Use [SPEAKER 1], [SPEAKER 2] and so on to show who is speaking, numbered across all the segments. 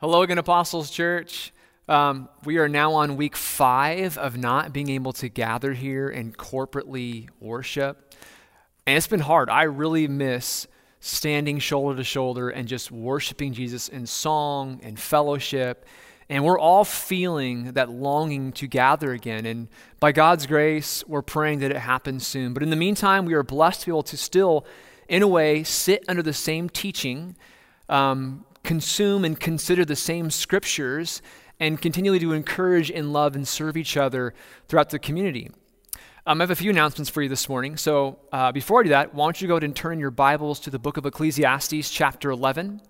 [SPEAKER 1] Hello again, Apostles Church. Um, we are now on week five of not being able to gather here and corporately worship. And it's been hard. I really miss standing shoulder to shoulder and just worshiping Jesus in song and fellowship. And we're all feeling that longing to gather again. And by God's grace, we're praying that it happens soon. But in the meantime, we are blessed to be able to still, in a way, sit under the same teaching. Um, consume and consider the same scriptures and continually to encourage and love and serve each other throughout the community. Um, I have a few announcements for you this morning. So uh, before I do that, why don't you go ahead and turn your Bibles to the book of Ecclesiastes, chapter 11.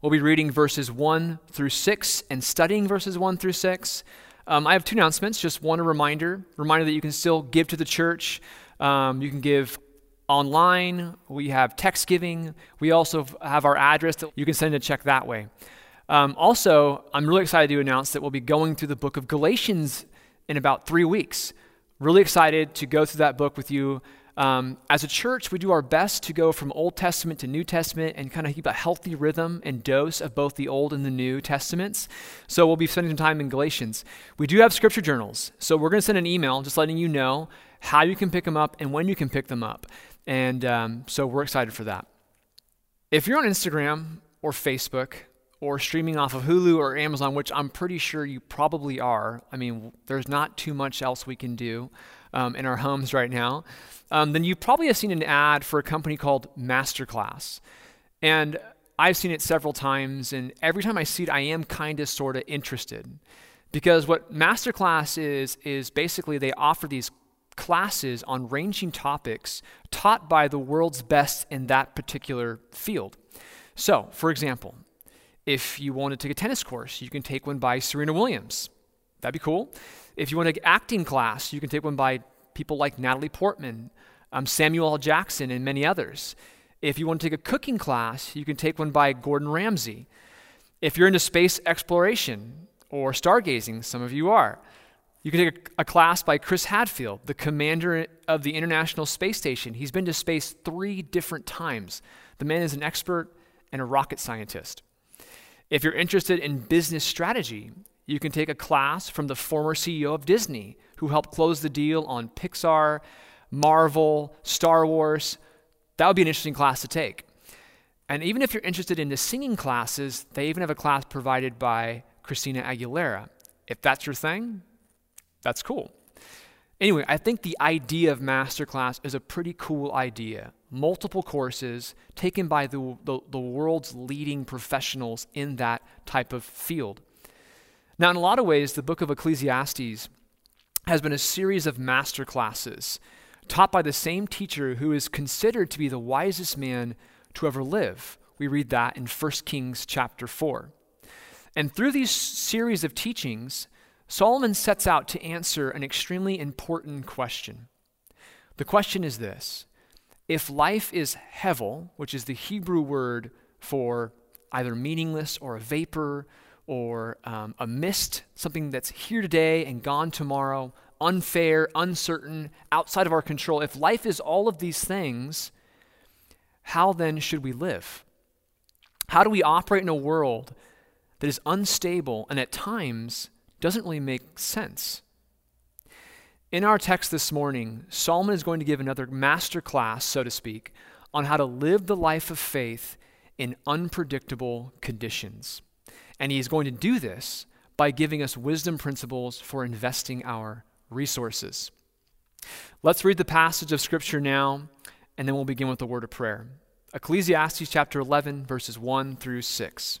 [SPEAKER 1] We'll be reading verses 1 through 6 and studying verses 1 through 6. Um, I have two announcements. Just one a reminder, reminder that you can still give to the church. Um, you can give online. We have text giving. We also have our address that you can send a check that way. Um, also, I'm really excited to announce that we'll be going through the book of Galatians in about three weeks. Really excited to go through that book with you. Um, as a church, we do our best to go from Old Testament to New Testament and kind of keep a healthy rhythm and dose of both the Old and the New Testaments. So we'll be spending some time in Galatians. We do have scripture journals. So we're going to send an email just letting you know how you can pick them up and when you can pick them up. And um, so we're excited for that. If you're on Instagram or Facebook or streaming off of Hulu or Amazon, which I'm pretty sure you probably are, I mean, there's not too much else we can do um, in our homes right now, um, then you probably have seen an ad for a company called Masterclass. And I've seen it several times, and every time I see it, I am kind of sort of interested. Because what Masterclass is, is basically they offer these classes on ranging topics taught by the world's best in that particular field. So, for example, if you want to take a tennis course, you can take one by Serena Williams. That'd be cool. If you want an acting class, you can take one by people like Natalie Portman, um, Samuel L. Jackson, and many others. If you want to take a cooking class, you can take one by Gordon Ramsay. If you're into space exploration or stargazing, some of you are, you can take a, a, class by Chris Hadfield, the commander of the International Space Station. He's been to space three different times. The man is an expert and a rocket scientist. If you're interested in business strategy, you can take a class from the former CEO of Disney, who helped close the deal on Pixar, Marvel, Star Wars. That would be an interesting class to take. And even if you're interested in the singing classes, they even have a class provided by Christina Aguilera. If that's your thing, that's cool. Anyway, I think the idea of masterclass is a pretty cool idea. Multiple courses taken by the, the, the, world's leading professionals in that type of field. Now, in a lot of ways, the book of Ecclesiastes has been a series of masterclasses taught by the same teacher who is considered to be the wisest man to ever live. We read that in 1 Kings chapter 4. And through these series of teachings, Solomon sets out to answer an extremely important question. The question is this If life is hevel, which is the Hebrew word for either meaningless or a vapor or um, a mist, something that's here today and gone tomorrow, unfair, uncertain, outside of our control, if life is all of these things, how then should we live? How do we operate in a world that is unstable and at times doesn't really make sense. In our text this morning, Solomon is going to give another master class, so to speak, on how to live the life of faith in unpredictable conditions. And he is going to do this by giving us wisdom principles for investing our resources. Let's read the passage of Scripture now, and then we'll begin with the word of prayer. Ecclesiastes chapter 11, verses 1 through 6.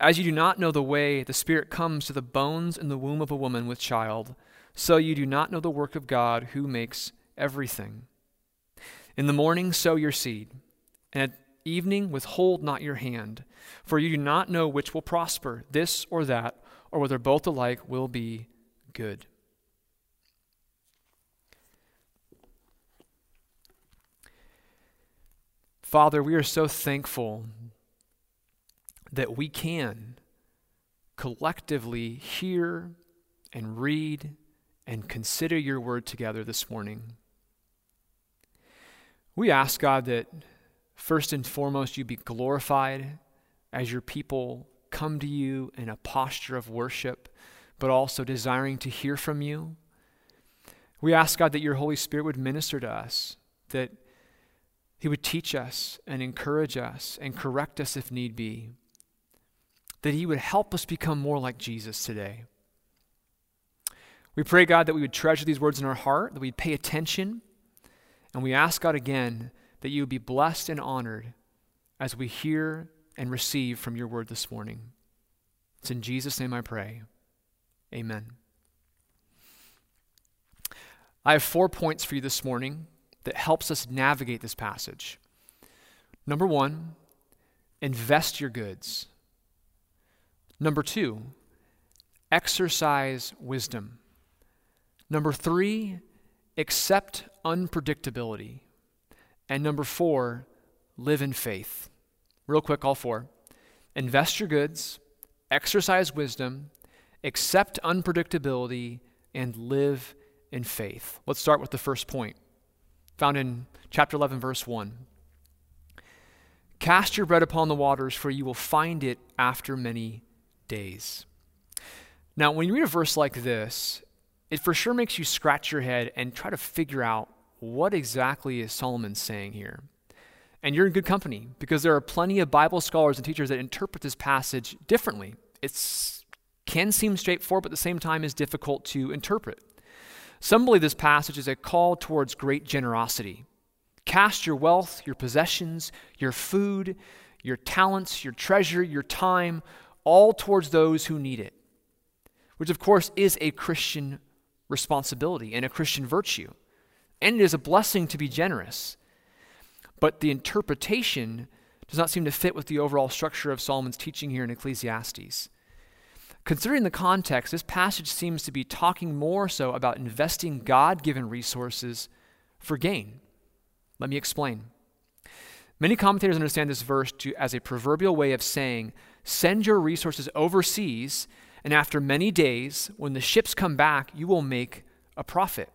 [SPEAKER 1] As you do not know the way the Spirit comes to the bones in the womb of a woman with child, so you do not know the work of God who makes everything. In the morning sow your seed, and at evening, withhold not your hand, for you do not know which will prosper, this or that, or whether both alike will be good. Father, we are so thankful that we can collectively hear and read and consider your word together this morning. We ask, God, that first and foremost you be glorified as your people come to you in a posture of worship, but also desiring to hear from you. We ask, God, that your Holy Spirit would minister to us, that he would teach us and encourage us and correct us if need be, that he would help us become more like Jesus today. We pray, God, that we would treasure these words in our heart, that we'd pay attention, and we ask, God, again, that you would be blessed and honored as we hear and receive from your word this morning. It's in Jesus' name I pray. Amen. I have four points for you this morning that helps us navigate this passage. Number one, invest your goods. Number two, exercise wisdom. Number three, accept unpredictability. And number four, live in faith. Real quick, all four. Invest your goods, exercise wisdom, accept unpredictability, and live in faith. Let's start with the first point, found in chapter 11, verse 1. Cast your bread upon the waters, for you will find it after many days. Now, when you read a verse like this, it for sure makes you scratch your head and try to figure out what exactly is Solomon saying here. And you're in good company because there are plenty of Bible scholars and teachers that interpret this passage differently. It can seem straightforward, but at the same time is difficult to interpret. Some believe this passage is a call towards great generosity. Cast your wealth, your possessions, your food, your talents, your treasure, your time, all towards those who need it, which of course is a Christian responsibility and a Christian virtue. And it is a blessing to be generous. But the interpretation does not seem to fit with the overall structure of Solomon's teaching here in Ecclesiastes. Considering the context, this passage seems to be talking more so about investing God given resources for gain. Let me explain. Many commentators understand this verse to, as a proverbial way of saying, send your resources overseas, and after many days, when the ships come back, you will make a profit.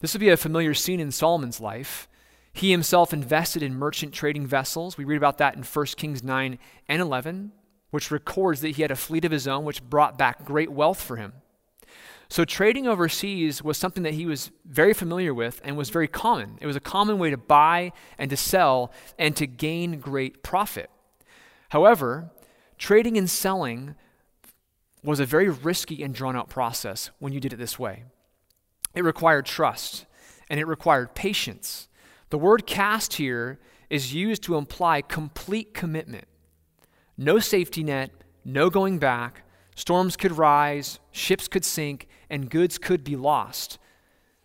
[SPEAKER 1] This would be a familiar scene in Solomon's life. He himself invested in merchant trading vessels. We read about that in 1 Kings 9 and 11, which records that he had a fleet of his own, which brought back great wealth for him. So, trading overseas was something that he was very familiar with and was very common. It was a common way to buy and to sell and to gain great profit. However, trading and selling was a very risky and drawn out process when you did it this way. It required trust and it required patience. The word cast here is used to imply complete commitment. No safety net, no going back. Storms could rise, ships could sink, and goods could be lost.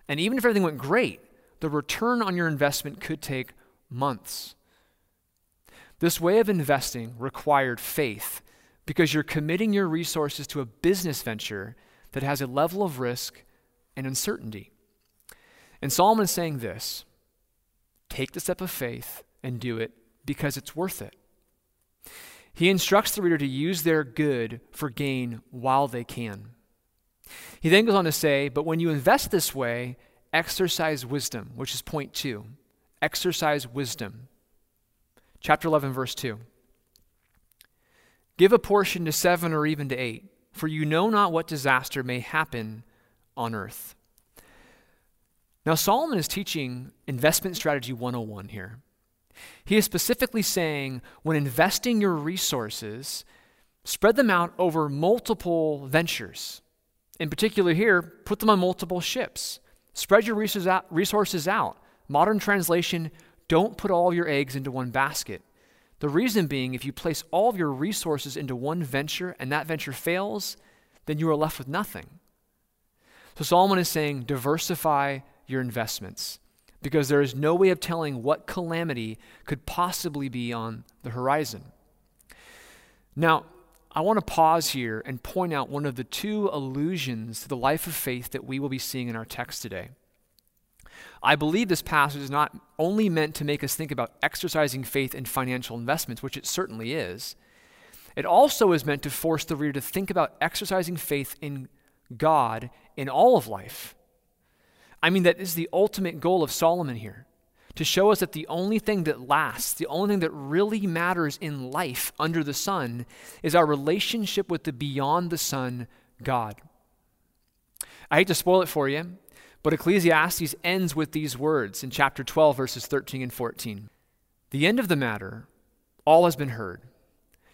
[SPEAKER 1] And even if everything went great, the return on your investment could take months. This way of investing required faith because you're committing your resources to a business venture that has a level of risk and uncertainty. And Solomon is saying this take the step of faith and do it because it's worth it. He instructs the reader to use their good for gain while they can. He then goes on to say, But when you invest this way, exercise wisdom, which is point two. Exercise wisdom. Chapter 11, verse 2. Give a portion to seven or even to eight, for you know not what disaster may happen on earth. Now, Solomon is teaching investment strategy 101 here. He is specifically saying when investing your resources, spread them out over multiple ventures. In particular, here, put them on multiple ships. Spread your resources out. Modern translation, don't put all your eggs into one basket. The reason being, if you place all of your resources into one venture and that venture fails, then you are left with nothing. So Solomon is saying diversify your investments. because there is no way of telling what calamity could possibly be on the horizon. Now, I want to pause here and point out one of the two allusions to the life of faith that we will be seeing in our text today. I believe this passage is not only meant to make us think about exercising faith in financial investments, which it certainly is, it also is meant to force the reader to think about exercising faith in God in all of life. I mean, that is the ultimate goal of Solomon here to show us that the only thing that lasts, the only thing that really matters in life under the sun, is our relationship with the beyond the sun God. I hate to spoil it for you, but Ecclesiastes ends with these words in chapter 12, verses 13 and 14. The end of the matter, all has been heard.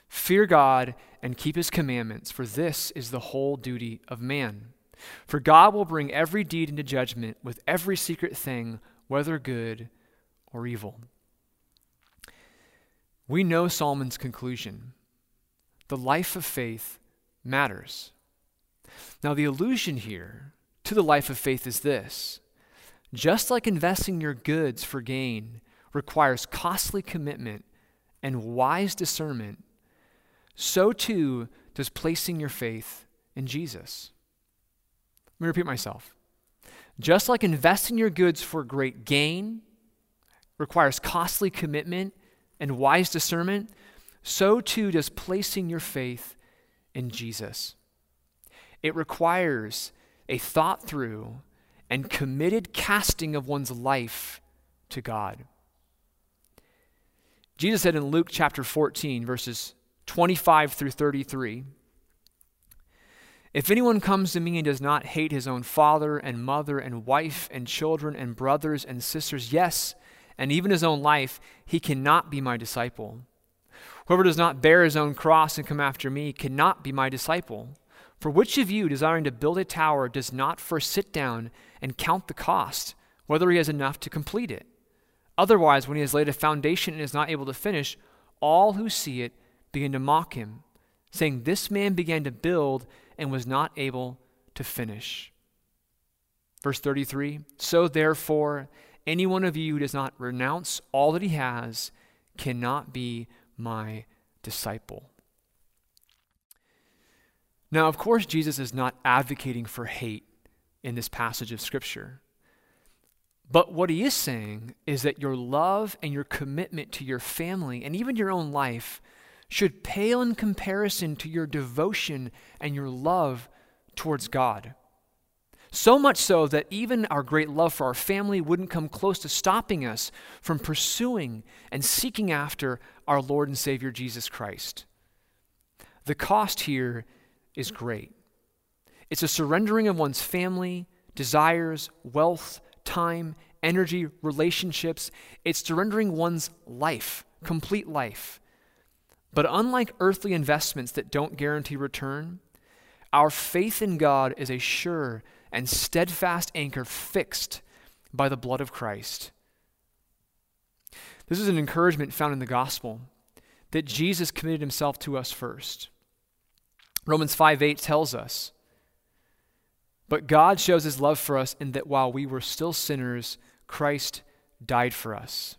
[SPEAKER 1] Fear God and keep his commandments, for this is the whole duty of man. For God will bring every deed into judgment with every secret thing, whether good or evil. We know Solomon's conclusion. The life of faith matters. Now, the allusion here to the life of faith is this just like investing your goods for gain requires costly commitment and wise discernment, so too does placing your faith in Jesus. Let me repeat myself. Just like investing your goods for great gain requires costly commitment and wise discernment, so too does placing your faith in Jesus. It requires a thought through and committed casting of one's life to God. Jesus said in Luke chapter 14, verses 25 through 33 If anyone comes to me and does not hate his own father and mother and wife and children and brothers and sisters, yes, and even his own life, he cannot be my disciple. Whoever does not bear his own cross and come after me cannot be my disciple. For which of you, desiring to build a tower, does not first sit down and count the cost, whether he has enough to complete it? Otherwise, when he has laid a foundation and is not able to finish, all who see it begin to mock him, saying, This man began to build and was not able to finish. Verse 33 So therefore, any one of you who does not renounce all that he has cannot be my disciple. Now, of course, Jesus is not advocating for hate in this passage of Scripture. But what he is saying is that your love and your commitment to your family and even your own life should pale in comparison to your devotion and your love towards God. So much so that even our great love for our family wouldn't come close to stopping us from pursuing and seeking after our Lord and Savior Jesus Christ. The cost here is great. It's a surrendering of one's family, desires, wealth, time, energy, relationships. It's surrendering one's life, complete life. But unlike earthly investments that don't guarantee return, our faith in God is a sure and steadfast anchor fixed by the blood of Christ. This is an encouragement found in the gospel that Jesus committed himself to us first. Romans 5 8 tells us, But God shows his love for us in that while we were still sinners, Christ died for us.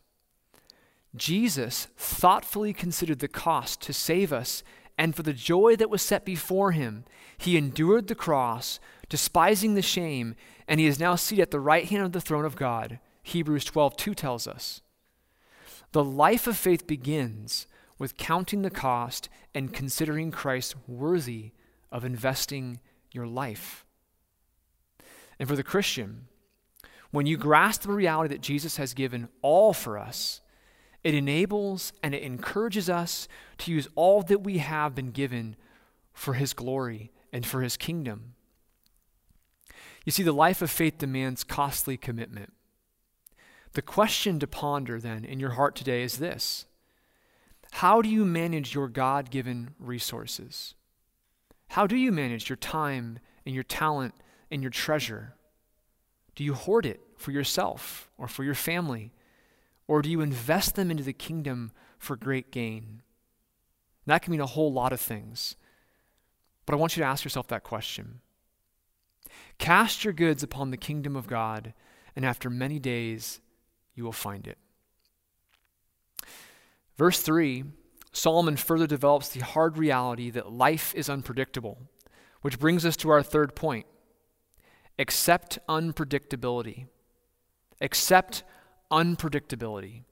[SPEAKER 1] Jesus thoughtfully considered the cost to save us, and for the joy that was set before him, he endured the cross, despising the shame, and he is now seated at the right hand of the throne of God. Hebrews 12 2 tells us. The life of faith begins with counting the cost and considering Christ worthy of investing your life. And for the Christian, when you grasp the reality that Jesus has given all for us, it enables and it encourages us to use all that we have been given for His glory and for His kingdom. You see, the life of faith demands costly commitment. The question to ponder then in your heart today is this how do you manage your God given resources? How do you manage your time and your talent and your treasure? Do you hoard it for yourself or for your family? Or do you invest them into the kingdom for great gain? that can mean a whole lot of things. But I want you to ask yourself that question. Cast your goods upon the kingdom of God, and after many days you will find it. Verse 3 Solomon further develops the hard reality that life is unpredictable, which brings us to our third point accept unpredictability. Accept unpredictability.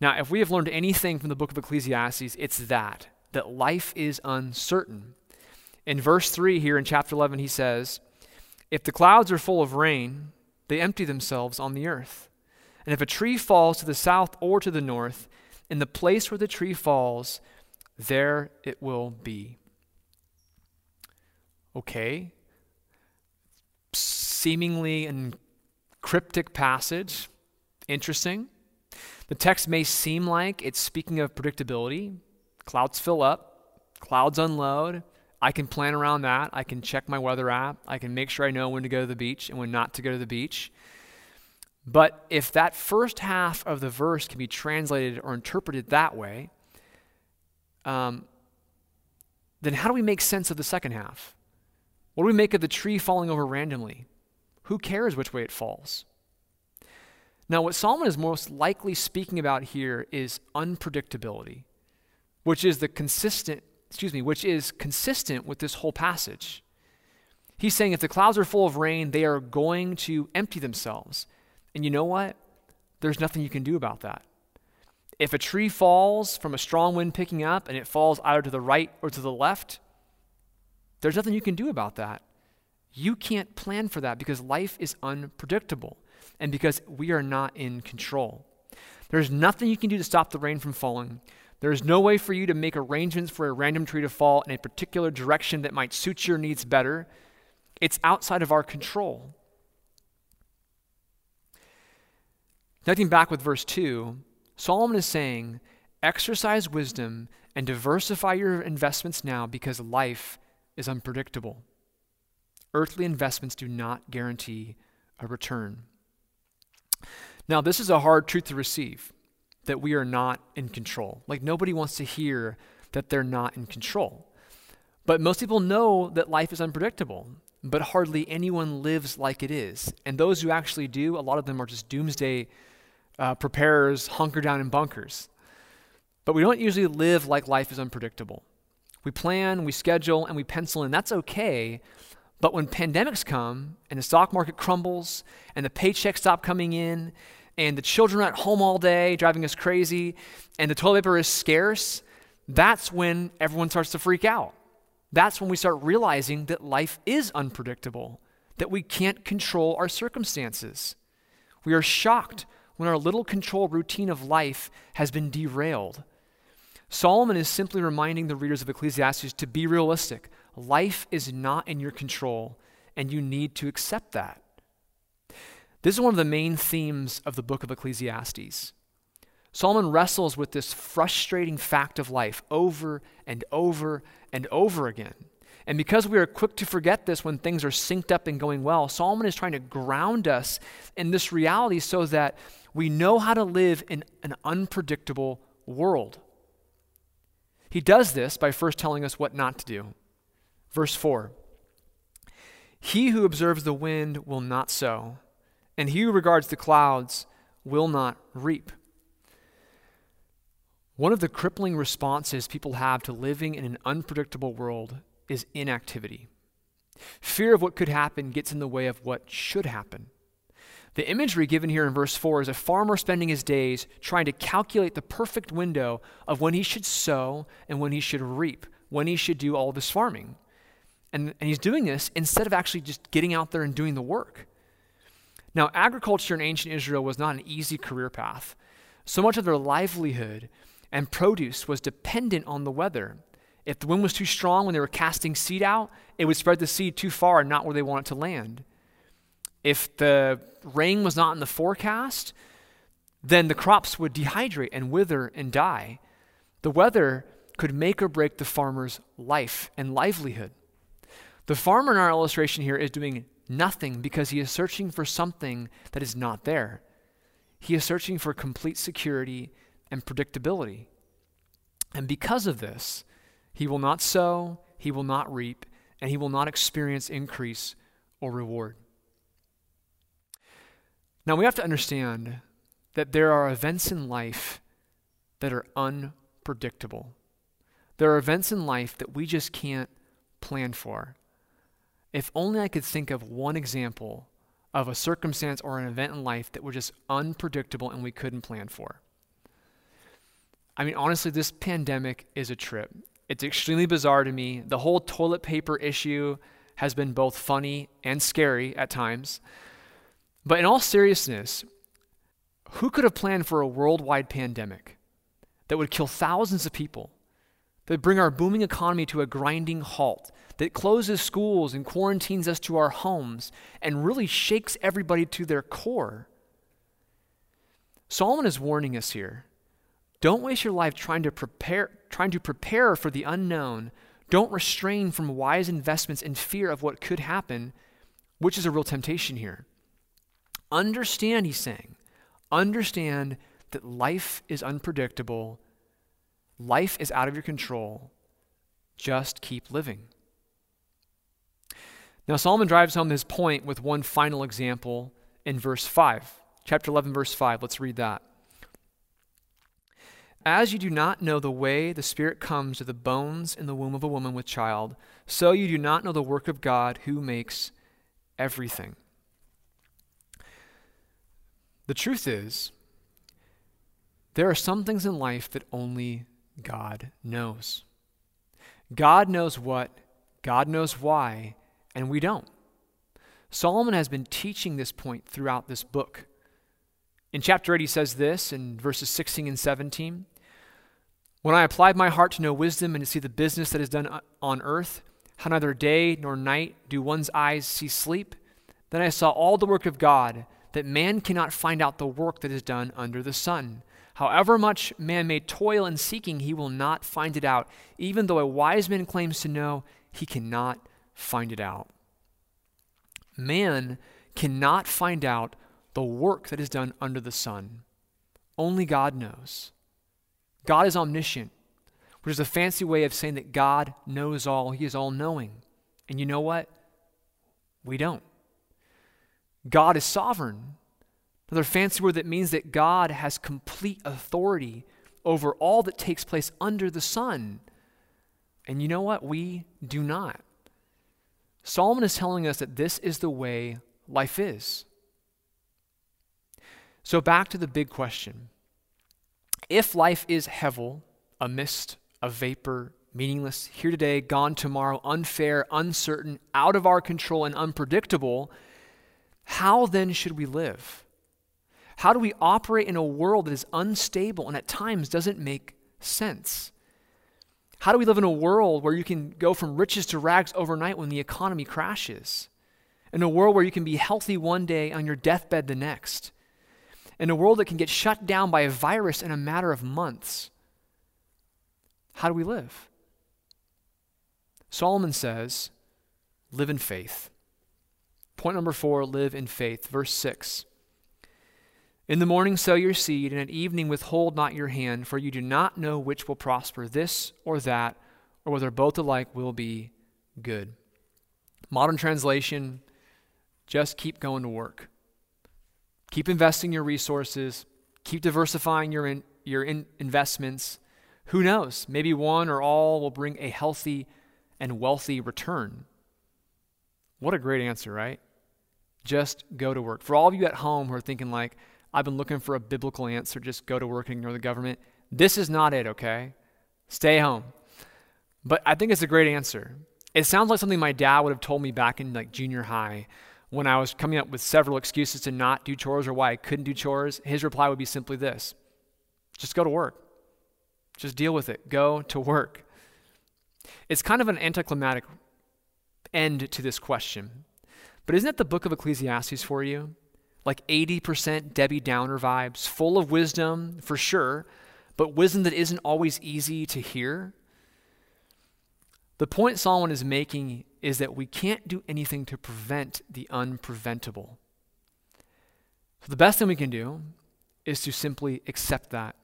[SPEAKER 1] Now, if we have learned anything from the book of Ecclesiastes, it's that, that life is uncertain. In verse 3 here in chapter 11, he says, If the clouds are full of rain, they empty themselves on the earth. And if a tree falls to the south or to the north, in the place where the tree falls, there it will be. Okay. Seemingly an cryptic passage. Interesting. The text may seem like it's speaking of predictability. Clouds fill up, clouds unload. I can plan around that. I can check my weather app. I can make sure I know when to go to the beach and when not to go to the beach. But if that first half of the verse can be translated or interpreted that way, um, then how do we make sense of the second half? What do we make of the tree falling over randomly? Who cares which way it falls? Now, what Solomon is most likely speaking about here is unpredictability, which is the consistent, excuse me, which is consistent with this whole passage. He's saying if the clouds are full of rain, they are going to empty themselves. And you know what? There's nothing you can do about that. If a tree falls from a strong wind picking up and it falls either to the right or to the left, there's nothing you can do about that. You can't plan for that because life is unpredictable and because we are not in control. There's nothing you can do to stop the rain from falling. There is no way for you to make arrangements for a random tree to fall in a particular direction that might suit your needs better. It's outside of our control. Connecting back with verse 2, Solomon is saying, exercise wisdom and diversify your investments now because life is unpredictable. Earthly investments do not guarantee a return. Now, this is a hard truth to receive that we are not in control. Like, nobody wants to hear that they're not in control. But most people know that life is unpredictable, but hardly anyone lives like it is. And those who actually do, a lot of them are just doomsday uh, preparers hunker down in bunkers. But we don't usually live like life is unpredictable. We plan, we schedule, and we pencil in. That's okay. But when pandemics come and the stock market crumbles and the paychecks stop coming in and the children are at home all day driving us crazy and the toilet paper is scarce, that's when everyone starts to freak out. That's when we start realizing that life is unpredictable, that we can't control our circumstances. We are shocked when our little controlled routine of life has been derailed. Solomon is simply reminding the readers of Ecclesiastes to be realistic. Life is not in your control, and you need to accept that. This is one of the main themes of the book of Ecclesiastes. Solomon wrestles with this frustrating fact of life over and over and over again. And because we are quick to forget this when things are synced up and going well, Solomon is trying to ground us in this reality so that we know how to live in an unpredictable world. He does this by first telling us what not to do. Verse 4 He who observes the wind will not sow, and he who regards the clouds will not reap. One of the crippling responses people have to living in an unpredictable world is inactivity. Fear of what could happen gets in the way of what should happen. The imagery given here in verse 4 is a farmer spending his days trying to calculate the perfect window of when he should sow and when he should reap, when he should do all this farming. And, and he's doing this instead of actually just getting out there and doing the work. Now, agriculture in ancient Israel was not an easy career path. So much of their livelihood and produce was dependent on the weather. If the wind was too strong when they were casting seed out, it would spread the seed too far and not where they want it to land. If the rain was not in the forecast, then the crops would dehydrate and wither and die. The weather could make or break the farmer's life and livelihood. The farmer in our illustration here is doing nothing because he is searching for something that is not there. He is searching for complete security and predictability. And because of this, he will not sow, he will not reap, and he will not experience increase or reward. Now we have to understand that there are events in life that are unpredictable. There are events in life that we just can't plan for. If only I could think of one example of a circumstance or an event in life that were just unpredictable and we couldn't plan for. I mean, honestly, this pandemic is a trip. It's extremely bizarre to me. The whole toilet paper issue has been both funny and scary at times. But in all seriousness, who could have planned for a worldwide pandemic that would kill thousands of people, that would bring our booming economy to a grinding halt, that closes schools and quarantines us to our homes and really shakes everybody to their core? Solomon is warning us here. Don't waste your life trying to prepare trying to prepare for the unknown. Don't restrain from wise investments in fear of what could happen, which is a real temptation here. Understand, he's saying, understand that life is unpredictable, life is out of your control. Just keep living. Now, Solomon drives home his point with one final example in verse 5. Chapter 11, verse 5. Let's read that. As you do not know the way the Spirit comes to the bones in the womb of a woman with child, so you do not know the work of God who makes everything. The truth is, there are some things in life that only God knows. God knows what, God knows why, and we don't. Solomon has been teaching this point throughout this book. In chapter 8, he says this in verses 16 and 17 When I applied my heart to know wisdom and to see the business that is done on earth, how neither day nor night do one's eyes see sleep, then I saw all the work of God that man cannot find out the work that is done under the sun. However much man may toil in seeking, he will not find it out. Even though a wise man claims to know, he cannot find it out. Man cannot find out the work that is done under the sun. Only God knows. God is omniscient, which is a fancy way of saying that God knows all, He is all knowing. And you know what? We don't. God is sovereign. Another fancy word that means that God has complete authority over all that takes place under the sun. And you know what? We do not. Solomon is telling us that this is the way life is. So, back to the big question. If life is hevel, a mist, a vapor, meaningless, here today, gone tomorrow, unfair, uncertain, out of our control, and unpredictable, how then should we live? How do we operate in a world that is unstable and at times doesn't make sense? How do we live in a world where you can go from riches to rags overnight when the economy crashes? In a world where you can be healthy one day on your deathbed the next? In a world that can get shut down by a virus in a matter of months? How do we live? Solomon says, live in faith. Point number four live in faith. Verse 6. In the morning sow your seed, and at evening withhold not your hand, for you do not know which will prosper, this or that, or whether both alike will be good. Modern translation just keep going to work. Keep investing your resources, keep diversifying your, in, your in investments. Who knows? Maybe one or all will bring a healthy and wealthy return. What a great answer, right? Just go to work. For all of you at home who are thinking, like, I've been looking for a biblical answer, just go to work and ignore the government, this is not it, okay? Stay home. But I think it's a great answer. It sounds like something my dad would have told me back in like junior high when I was coming up with several excuses to not do chores or why I couldn't do chores. His reply would be simply this just go to work. Just deal with it. Go to work. It's kind of an anticlimactic end to this question. But isn't it the book of Ecclesiastes for you? Like 80% Debbie Downer vibes, full of wisdom for sure, but wisdom that isn't always easy to hear. The point Solomon is making is that we can't do anything to prevent the unpreventable. So the best thing we can do is to simply accept that.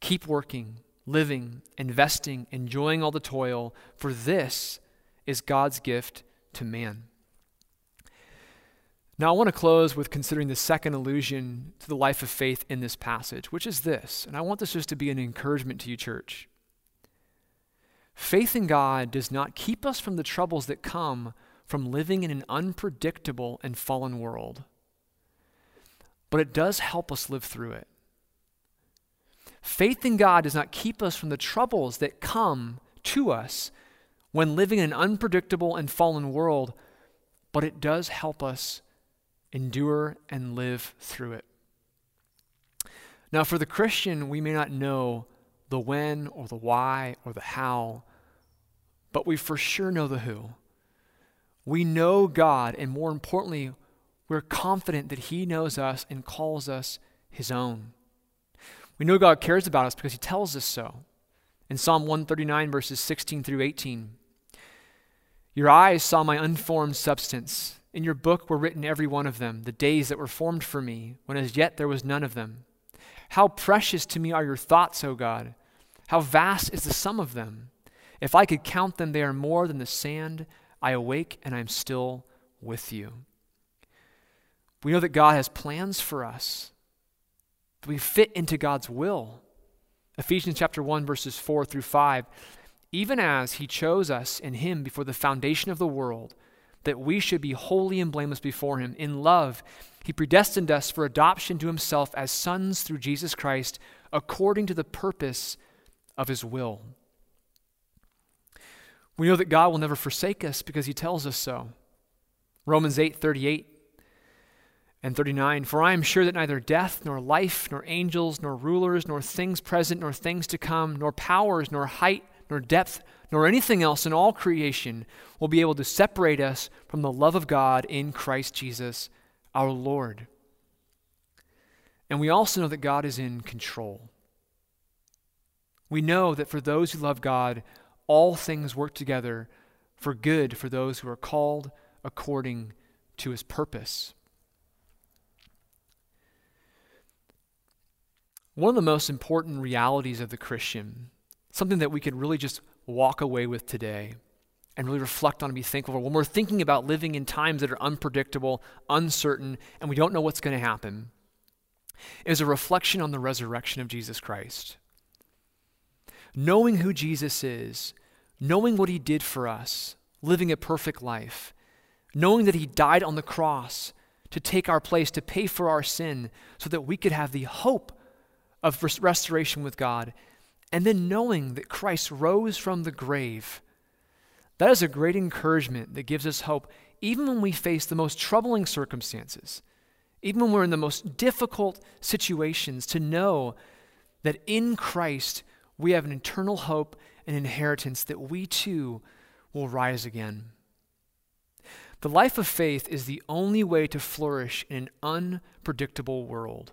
[SPEAKER 1] Keep working, living, investing, enjoying all the toil, for this is God's gift to man. Now, I want to close with considering the second allusion to the life of faith in this passage, which is this, and I want this just to be an encouragement to you, church. Faith in God does not keep us from the troubles that come from living in an unpredictable and fallen world, but it does help us live through it. Faith in God does not keep us from the troubles that come to us when living in an unpredictable and fallen world, but it does help us endure and live through it. Now, for the Christian, we may not know the when or the why or the how, but we for sure know the who. We know God, and more importantly, we're confident that He knows us and calls us His own. We know God cares about us because He tells us so. In Psalm 139, verses 16 through 18, Your eyes saw my unformed substance. In your book were written every one of them, the days that were formed for me, when as yet there was none of them. How precious to me are your thoughts, O God! How vast is the sum of them! If I could count them, they are more than the sand. I awake and I am still with you. We know that God has plans for us, that we fit into God's will. Ephesians chapter 1, verses 4 through 5. Even as he chose us in him before the foundation of the world, that we should be holy and blameless before him. In love, he predestined us for adoption to himself as sons through Jesus Christ, according to the purpose of his will we know that God will never forsake us because he tells us so. Romans 8 38 and 39 For I am sure that neither death, nor life, nor angels, nor rulers, nor things present, nor things to come, nor powers, nor height, nor depth, nor anything else in all creation will be able to separate us from the love of God in Christ Jesus our Lord. And we also know that God is in control. We know that for those who love God, all things work together for good for those who are called according to his purpose. One of the most important realities of the Christian, something that we could really just walk away with today and really reflect on and be thankful for when we're thinking about living in times that are unpredictable, uncertain, and we don't know what's going to happen, is a reflection on the resurrection of Jesus Christ knowing who Jesus is, knowing what he did for us, living a perfect life, knowing that he died on the cross to take our place, to pay for our sin, so that we could have the hope of restoration with God, and then knowing that Christ rose from the grave. That is a great encouragement that gives us hope, even when we face the most troubling circumstances, even when we're in the most difficult situations, to know that in Christ we have an eternal hope and inheritance that we too will rise again. The life of faith is the only way to flourish in an unpredictable world.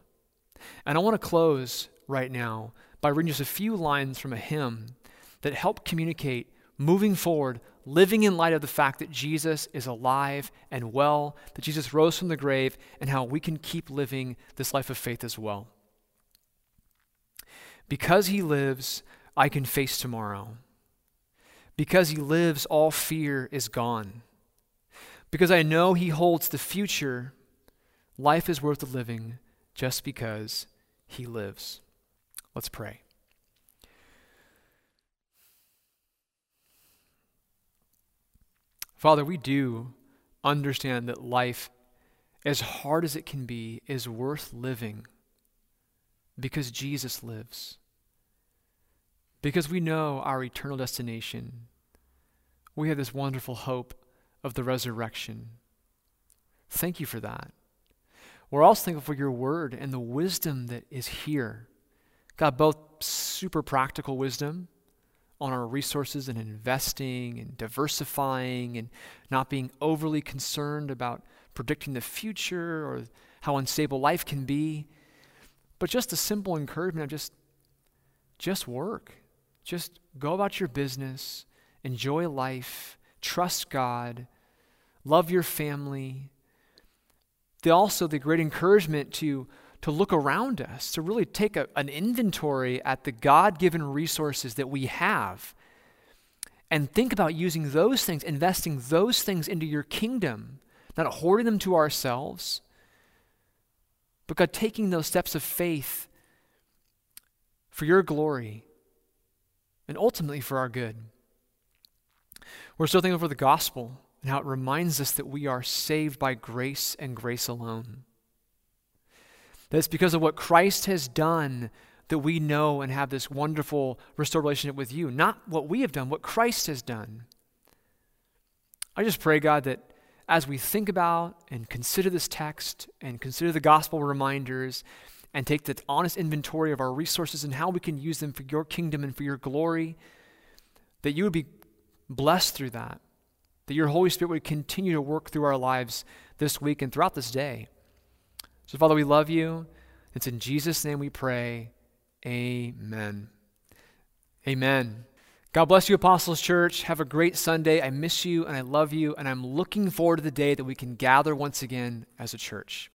[SPEAKER 1] And I want to close right now by reading just a few lines from a hymn that help communicate moving forward, living in light of the fact that Jesus is alive and well, that Jesus rose from the grave, and how we can keep living this life of faith as well. Because he lives, I can face tomorrow. Because he lives, all fear is gone. Because I know he holds the future, life is worth living just because he lives. Let's pray. Father, we do understand that life, as hard as it can be, is worth living because Jesus lives. Because we know our eternal destination. We have this wonderful hope of the resurrection. Thank you for that. We're also thankful for your word and the wisdom that is here. God, both super practical wisdom on our resources and investing and diversifying and not being overly concerned about predicting the future or how unstable life can be but just a simple encouragement of just just work. Just go about your business, enjoy life, trust God, love your family. The, also the great encouragement to to look around us, to really take a, an inventory at the God given resources that we have and think about using those things, investing those things into your kingdom not hoarding them to ourselves, but God, taking those steps of faith for your glory and ultimately for our good. We're so thankful for the gospel and how it reminds us that we are saved by grace and grace alone. That it's because of what Christ has done that we know and have this wonderful restored relationship with you, not what we have done, what Christ has done. I just pray, God, that as we think about and consider this text and consider the gospel reminders and take the honest inventory of our resources and how we can use them for your kingdom and for your glory, that you would be blessed through that, that your Holy Spirit would continue to work through our lives this week and throughout this day. So, Father, we love you. It's in Jesus' name we pray. Amen. Amen. God bless you, Apostles Church. Have a great Sunday. I miss you and I love you, and I'm looking forward to the day that we can gather once again as a church.